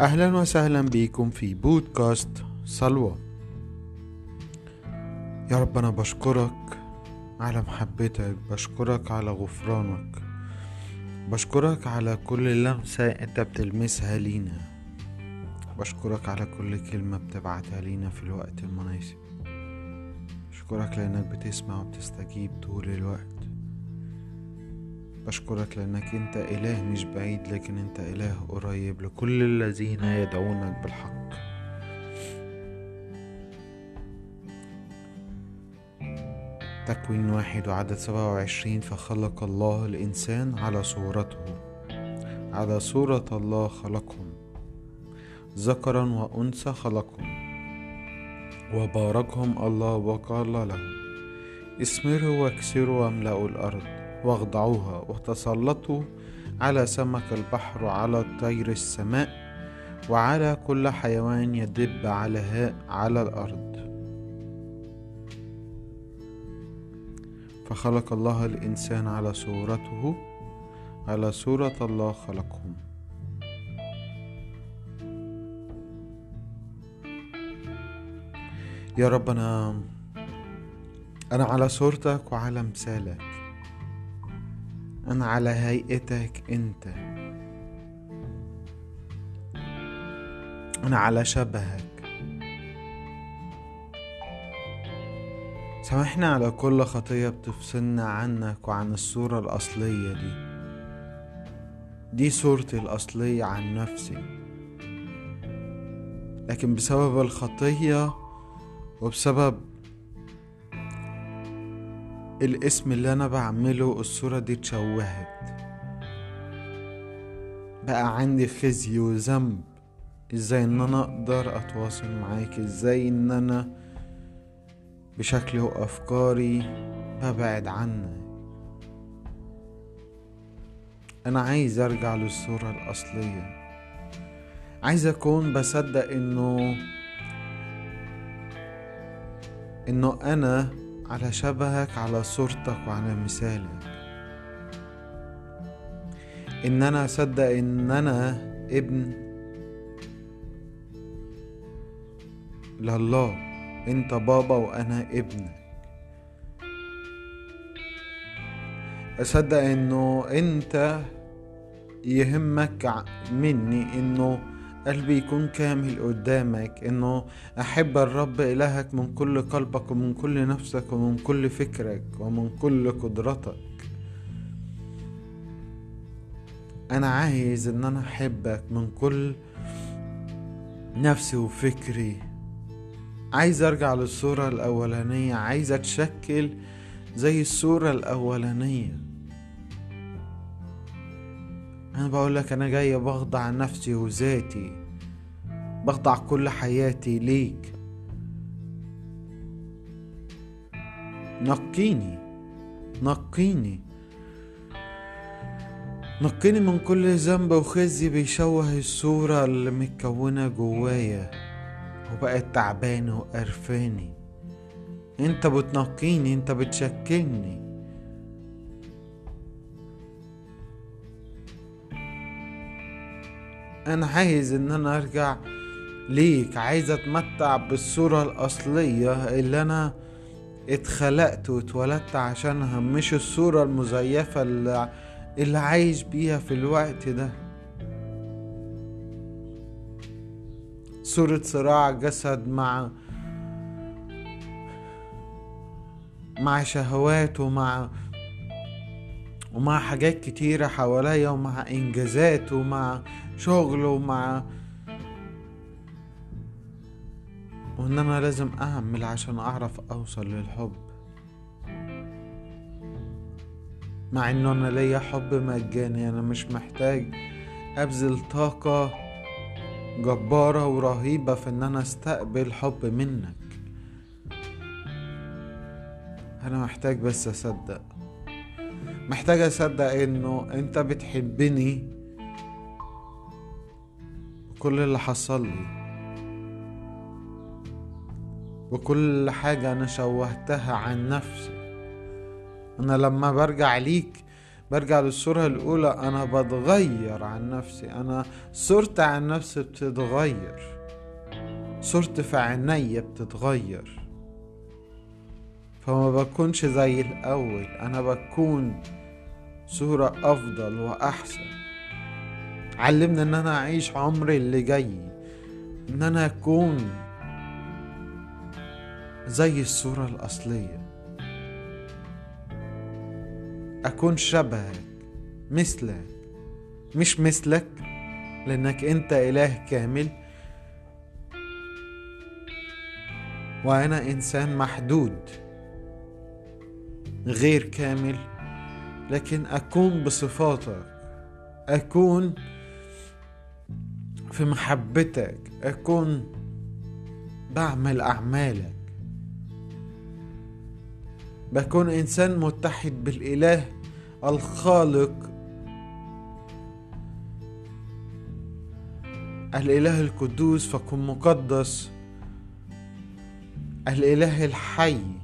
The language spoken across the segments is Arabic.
أهلا وسهلا بكم في بودكاست صلوة. يا رب أنا بشكرك على محبتك بشكرك على غفرانك بشكرك على كل لمسة أنت بتلمسها لينا بشكرك على كل كلمة بتبعتها لينا في الوقت المناسب. بشكرك لأنك بتسمع وبتستجيب طول الوقت. بشكرك لأنك أنت إله مش بعيد لكن أنت إله قريب لكل الذين يدعونك بالحق. تكوين واحد وعدد سبعة وعشرين فخلق الله الإنسان على صورته. على صورة الله خلقهم. ذكرا وأنثى خلقهم. وباركهم الله وقال لهم اسمروا واكسروا واملأوا الأرض. واخضعوها وتسلطوا على سمك البحر وعلى طير السماء وعلى كل حيوان يدب على على الأرض. فخلق الله الإنسان على صورته على صورة الله خلقهم. يا رب أنا أنا على صورتك وعلى مثالك. أنا على هيئتك أنت. أنا على شبهك. سامحنا على كل خطية بتفصلنا عنك وعن الصورة الأصلية دي. دي صورتي الأصلية عن نفسي. لكن بسبب الخطية وبسبب الاسم اللي أنا بعمله الصورة دي اتشوهت. بقى عندي خزي وذنب. إزاي إن أنا أقدر أتواصل معاك؟ إزاي إن أنا بشكلي وأفكاري ببعد عنك؟ أنا عايز أرجع للصورة الأصلية. عايز أكون بصدق إنه إنه أنا على شبهك على صورتك وعلى مثالك. إن أنا أصدق إن أنا ابن لله. أنت بابا وأنا ابنك. أصدق إنه أنت يهمك مني إنه قلبي يكون كامل قدامك إنه أحب الرب إلهك من كل قلبك ومن كل نفسك ومن كل فكرك ومن كل قدرتك. أنا عايز إن أنا أحبك من كل نفسي وفكري. عايز أرجع للصورة الأولانية عايز أتشكل زي الصورة الأولانية. أنا بقول لك أنا جاي بخضع نفسي وذاتي بخضع كل حياتي ليك. نقيني نقيني. نقيني من كل ذنب وخزي بيشوه الصورة اللي متكونة جوايا وبقت تعباني وقرفاني أنت بتنقيني أنت بتشكلني. أنا عايز إن أنا أرجع ليك. عايز أتمتع بالصورة الأصلية اللي أنا اتخلقت واتولدت عشانها مش الصورة المزيفة اللي, اللي عايش بيها في الوقت ده. صورة صراع جسد مع مع شهوات ومع ومع حاجات كتيرة حواليا ومع إنجازات ومع شغل ومع وإن أنا لازم أعمل عشان أعرف أوصل للحب. مع إنه أنا ليا حب مجاني أنا مش محتاج أبذل طاقة جبارة ورهيبة في إن أنا أستقبل حب منك. أنا محتاج بس أصدق. محتاج أصدق إنه أنت بتحبني كل اللي حصل لي. وكل حاجة أنا شوهتها عن نفسي. أنا لما برجع ليك برجع للصورة الأولى أنا بتغير عن نفسي. أنا صورتي عن نفسي بتتغير. صورتي في عينيا بتتغير. فما بكونش زي الأول. أنا بكون صورة أفضل وأحسن. علمنا إن أنا أعيش عمري اللي جاي. إن أنا أكون زي الصورة الأصلية. أكون شبهك مثلك. مش مثلك لأنك أنت إله كامل. وأنا إنسان محدود. غير كامل لكن أكون بصفاتك أكون في محبتك أكون بعمل أعمالك. بكون إنسان متحد بالإله الخالق. الإله القدوس فكن مقدس. الإله الحي.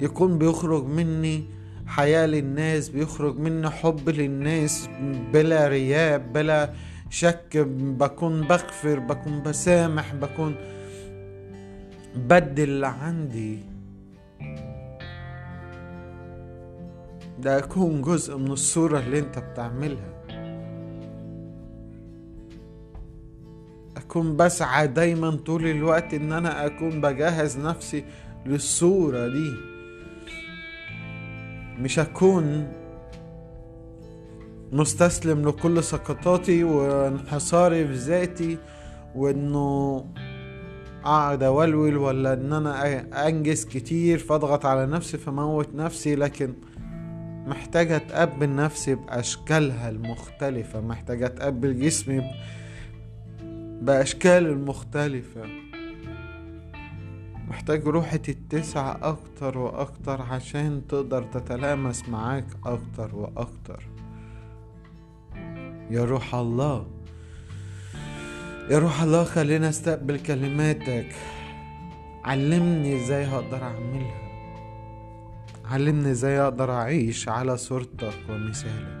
يكون بيخرج مني حياة للناس بيخرج مني حب للناس بلا رياء بلا شك. بكون بغفر بكون بسامح بكون بدل اللي عندي. ده أكون جزء من الصورة اللي انت بتعملها. أكون بسعى دايما طول الوقت إن أنا أكون بجهز نفسي للصورة دي. مش أكون مستسلم لكل سقطاتي وانحصاري في ذاتي وإنه أقعد أولول ولا إن أنا أنجز كتير فاضغط على نفسي فموت نفسي لكن محتاجة أتقبل نفسي بأشكالها المختلفة محتاجة أتقبل جسمي بأشكال المختلفة. محتاج روحي تتسع أكتر وأكتر عشان تقدر تتلامس معاك أكتر وأكتر. يا روح الله. يا روح الله خلينا أستقبل كلماتك. علمني إزاي هقدر أعملها. علمني إزاي أقدر أعيش على صورتك ومثالك.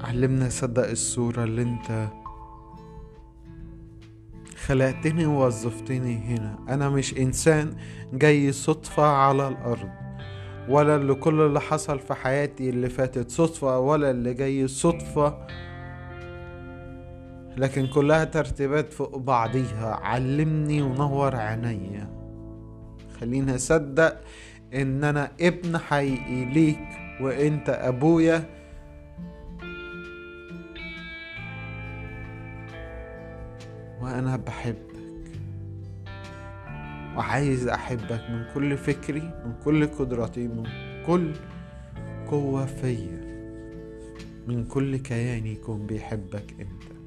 علمنا أصدق الصورة اللي أنت خلقتني ووظفتني هنا. أنا مش إنسان جاي صدفة على الأرض ولا اللي كل اللي حصل في حياتي اللي فاتت صدفة ولا اللي جاي صدفة لكن كلها ترتيبات فوق بعضيها. علمني ونور عينيا خليني أصدق إن أنا ابن حقيقي ليك وإنت أبويا وأنا بحبك. وعايز أحبك من كل فكري من كل قدرتي من كل قوة فيا. من كل كياني يكون بيحبك انت